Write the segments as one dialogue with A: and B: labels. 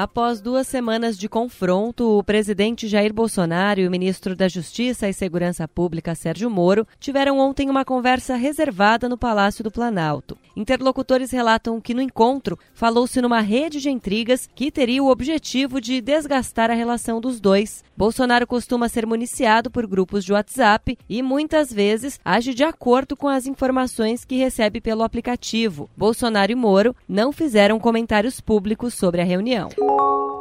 A: Após duas semanas de confronto, o presidente Jair Bolsonaro e o ministro da Justiça e Segurança Pública, Sérgio Moro, tiveram ontem uma conversa reservada no Palácio do Planalto. Interlocutores relatam que no encontro falou-se numa rede de intrigas que teria o objetivo de desgastar a relação dos dois. Bolsonaro costuma ser municiado por grupos de WhatsApp e muitas vezes age de acordo com as informações que recebe pelo aplicativo. Bolsonaro e Moro não fizeram comentários públicos sobre a reunião.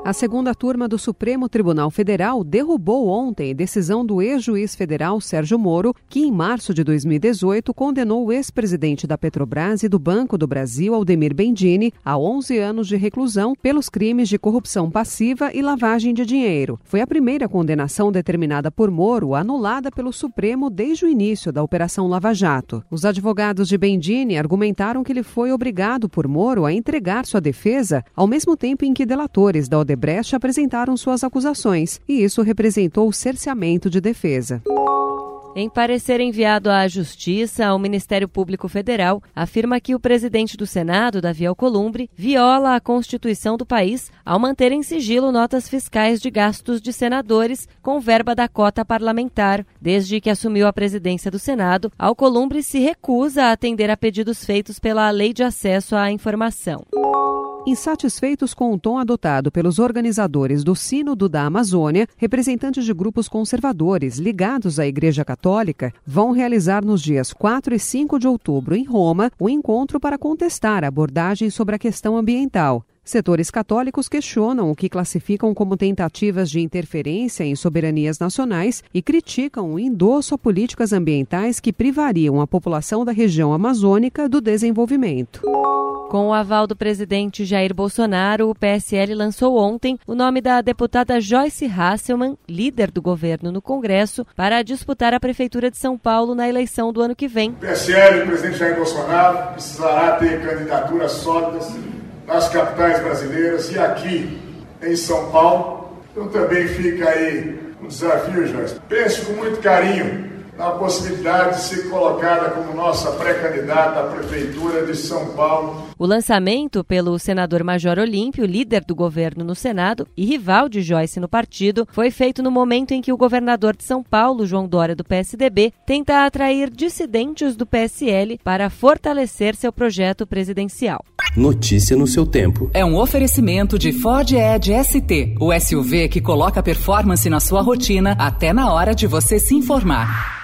B: A segunda turma do Supremo Tribunal Federal derrubou ontem decisão do ex-juiz federal Sérgio Moro, que em março de 2018 condenou o ex-presidente da Petrobras e do Banco do Brasil, Aldemir Bendini, a 11 anos de reclusão pelos crimes de corrupção passiva e lavagem de dinheiro. Foi a primeira condenação determinada por Moro anulada pelo Supremo desde o início da Operação Lava Jato. Os advogados de Bendini argumentaram que ele foi obrigado por Moro a entregar sua defesa ao mesmo tempo em que delatores da Odebrecht apresentaram suas acusações, e isso representou o cerceamento de defesa.
A: Em parecer enviado à Justiça, o Ministério Público Federal afirma que o presidente do Senado, Davi Alcolumbre, viola a Constituição do país ao manter em sigilo notas fiscais de gastos de senadores com verba da cota parlamentar. Desde que assumiu a presidência do Senado, Alcolumbre se recusa a atender a pedidos feitos pela Lei de Acesso à Informação.
B: Insatisfeitos com o tom adotado pelos organizadores do Sínodo da Amazônia, representantes de grupos conservadores ligados à Igreja Católica vão realizar nos dias 4 e 5 de outubro, em Roma, um encontro para contestar a abordagem sobre a questão ambiental. Setores católicos questionam o que classificam como tentativas de interferência em soberanias nacionais e criticam o endosso a políticas ambientais que privariam a população da região amazônica do desenvolvimento.
A: Com o aval do presidente Jair Bolsonaro, o PSL lançou ontem o nome da deputada Joyce Hasselmann, líder do governo no Congresso, para disputar a Prefeitura de São Paulo na eleição do ano que vem. O
C: PSL, o presidente Jair Bolsonaro, precisará ter candidaturas sólidas nas capitais brasileiras e aqui em São Paulo. Então também fica aí um desafio, Joyce. Pense com muito carinho na possibilidade de ser colocada como nossa pré-candidata à Prefeitura de São Paulo.
A: O lançamento pelo senador Major Olímpio, líder do governo no Senado e rival de Joyce no partido, foi feito no momento em que o governador de São Paulo, João Dória, do PSDB, tenta atrair dissidentes do PSL para fortalecer seu projeto presidencial.
D: Notícia no seu tempo.
E: É um oferecimento de Ford Edge ST, o SUV que coloca performance na sua rotina até na hora de você se informar.